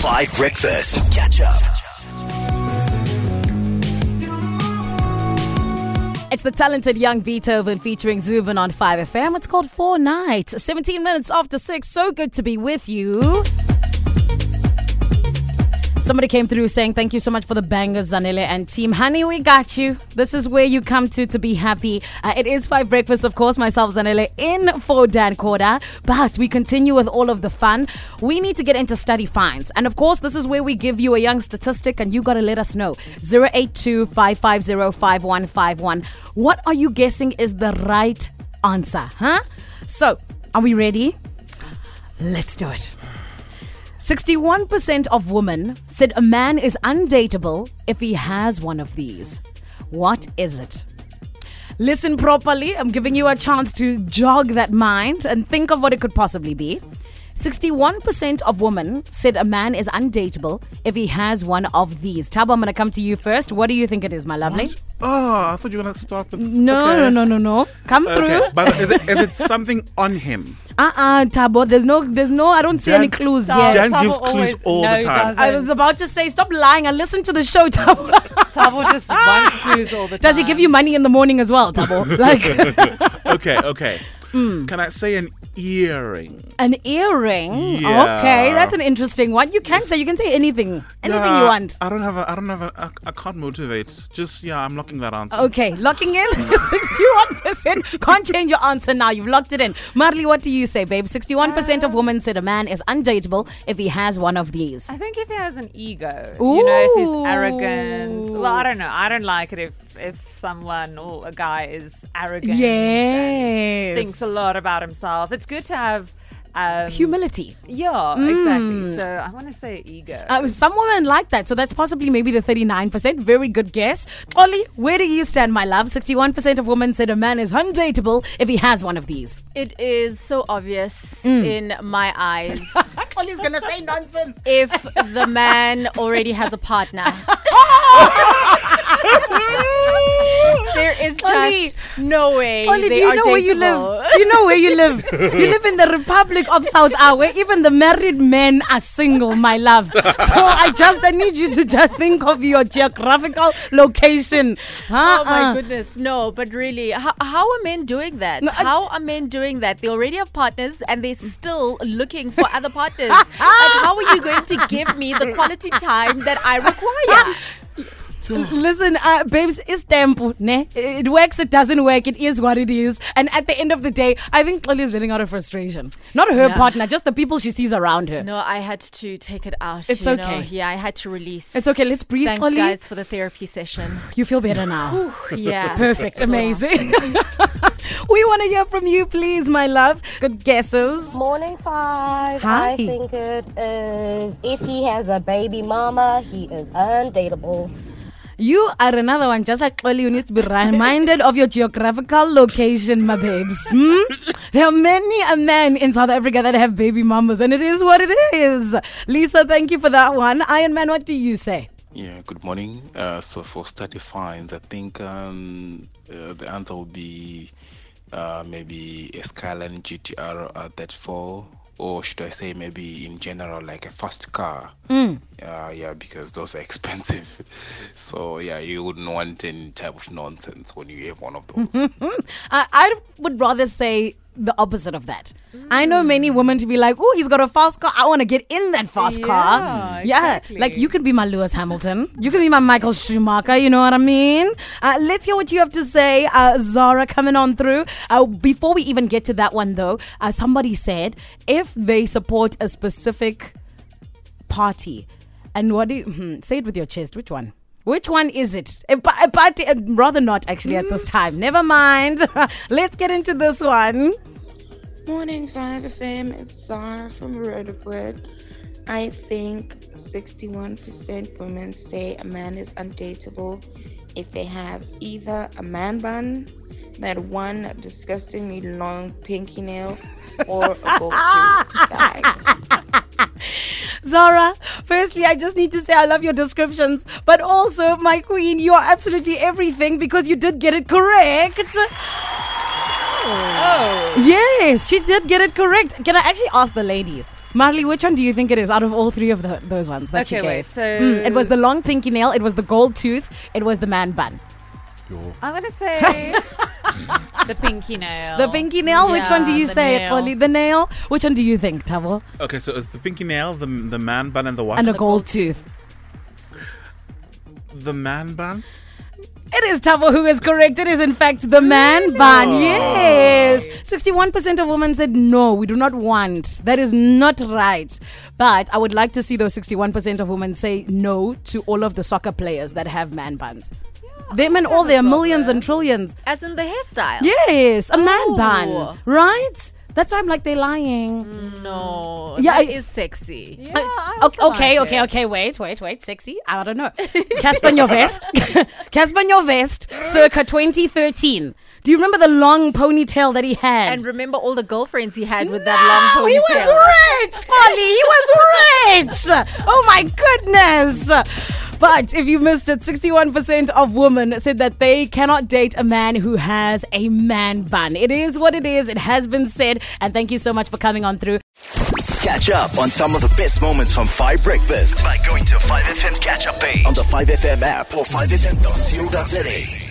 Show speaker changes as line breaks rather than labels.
5 Breakfast. Catch up.
It's the talented young Beethoven featuring Zubin on 5FM. It's called Four Nights. 17 minutes after 6. So good to be with you. Somebody came through saying, Thank you so much for the bangers, Zanele and team. Honey, we got you. This is where you come to to be happy. Uh, it is Five Breakfast, of course, myself, Zanele, in for Dan Corder. But we continue with all of the fun. We need to get into study finds. And of course, this is where we give you a young statistic and you got to let us know. 082 What are you guessing is the right answer? Huh? So, are we ready? Let's do it. 61% of women said a man is undateable if he has one of these. What is it? Listen properly. I'm giving you a chance to jog that mind and think of what it could possibly be. 61% of women said a man is undateable if he has one of these. Tabo, I'm going to come to you first. What do you think it is, my lovely?
Oh, I thought you were gonna start with.
No,
okay.
no, no, no, no. Come
Okay,
through.
but is it, is it something on him?
Uh-uh, Tabo. There's no, there's no. I don't see any clues
Jan-
yet.
Jan
Tabo
gives clues
always-
all
no,
the time.
doesn't.
I was about to say, stop lying and listen to the show, Tabo.
Tabo just wants clues all the time.
Does he give you money in the morning as well, Tabo? Like
Okay, okay.
Hmm.
Can I say an earring?
an earring?
Yeah.
Okay, that's an interesting one. You can say, you can say anything, anything you want.
I don't have a. I don't have a. I, I can't motivate. Just yeah, I'm locking that answer.
Okay, locking in 61%. Can't change your answer now. You've locked it in. Marley, what do you say, babe? 61% of women said a man is undateable if he has one of these.
I think if he has an ego, you know, if he's arrogant. Well, I don't know. I don't like it if if someone or a guy is arrogant.
Yes.
thinks a lot about himself. It's good to have um,
Humility.
Yeah, exactly. So I want to say ego.
Uh, some women like that, so that's possibly maybe the 39%. Very good guess. Ollie, where do you stand, my love? 61% of women said a man is undateable if he has one of these.
It is so obvious
Mm.
in my eyes
Ollie's gonna say nonsense.
if the man already has a partner. there is just no way. They
do you know where you live? Do you know where you live? you live in the Republic of South A, where even the married men are single, my love. So I just I need you to just think of your geographical location. Huh?
Oh my
Uh.
goodness, no, but really, how, how are men doing that?
No, I-
how are men doing that? They already have partners and they're still looking for other partners. like, how are you going to give me the quality time that I require?
Listen, uh, babes, it's tempo, ne? It works, it doesn't work, it is what it is. And at the end of the day, I think Chloe is letting out of frustration. Not her
Yeah.
partner, just the people she sees around her.
No, I had to take it out.
It's
you know.
okay.
Yeah, I had to release.
It's okay, let's breathe,
Thanks,
Chloe.
guys, for the therapy session.
You feel better now.
Yeah.
Perfect,
That's all I ask.
amazing. we want to hear from you, please, my love. Good guesses.
Morning five.
Hi.
I think it is if he has a baby mama, he is undateable.
You are another one, just like Chloe, you need to be reminded of your geographical location, my babes. Hmm? There are many a men in South Africa that have baby mamas, and it is what it is. Lisa, thank you for that one. Iron Man, what do you say?
Yeah, good morning. Uh, so for study finds, I think um, uh, the answer would be uh, maybe a Skyline GTR uh, 34, or should I say maybe in general like a fast car. Uh, yeah, because those are expensive. so yeah, you wouldn't want any type of nonsense when you have one of those.
I, I would rather say the opposite of that. I know many women to be like, oh, he's got a fast car. I want to get in that fast car.
Yeah,
Yeah.
exactly.
Like you could be my Lewis Hamilton. You can be my Michael Schumacher. You know what I mean? Uh, let's hear what you have to say. Uh, Zara coming on through. Uh, before we even get to that one, though, uh, somebody said if they support a specific party, and what do you hmm, say it with your chest? Which one? Which one is it? A, a party? Uh, rather not actually at this time. Never mind. Let's get into this one.
Morning 5FM, it's Zara from Roodepoort. I think 61% women say a man is undateable if they have either a man bun, that one disgustingly long pinky nail, or a gold tooth guy.
Zara, firstly, I just need to say I love your descriptions, but also, my queen, you are absolutely everything because you did get it correct.
Oh.
Yes, she did get it correct. Can I actually ask the ladies? Marley, which one do you think it is out of all three of the, those ones that
Okay,
you
wait,
gave?
so-
Mm, it was the long pinky nail, it was the gold tooth, it was the man bun.
I'm gonna say the pinky nail.
The pinky nail, which one do you say. Polly? The nail? Which one do you think, Tavo?
Okay, so it's the pinky nail, the the man bun, and the what?
And the gold tooth.
the man bun.
It is Tavo who is correct. It is, in fact, the man bun. Yes. 61% of women said no, we do not want. That is not right. But I would like to see those 61% of women say no to all of the soccer players that have man buns. Them and all their millions and trillions.
As in the hairstyle.
Yes, a man bun. Right? That's why I'm like, they're lying.
No.
Yeah,
that
I-
is sexy.
Yeah, I
O-
also
okay,
like
okay,
it.
okay. Wait, wait, wait. Sexy? I don't know. Cassper Nyovest. Cassper Nyovest, circa 2013. Do you remember the long ponytail that he had?
And remember all the girlfriends he had with that long
No,
ponytail.
He was rich, Polly. He was rich. Oh my goodness. But if you missed it, 61% of women said that they cannot date a man who has a man bun. It is what it is. It has been said. And thank you so much for coming on through.
Catch up on some of the best moments from 5 Breakfast by going to 5FM's catch up page on the 5FM app or 5FM.co.za.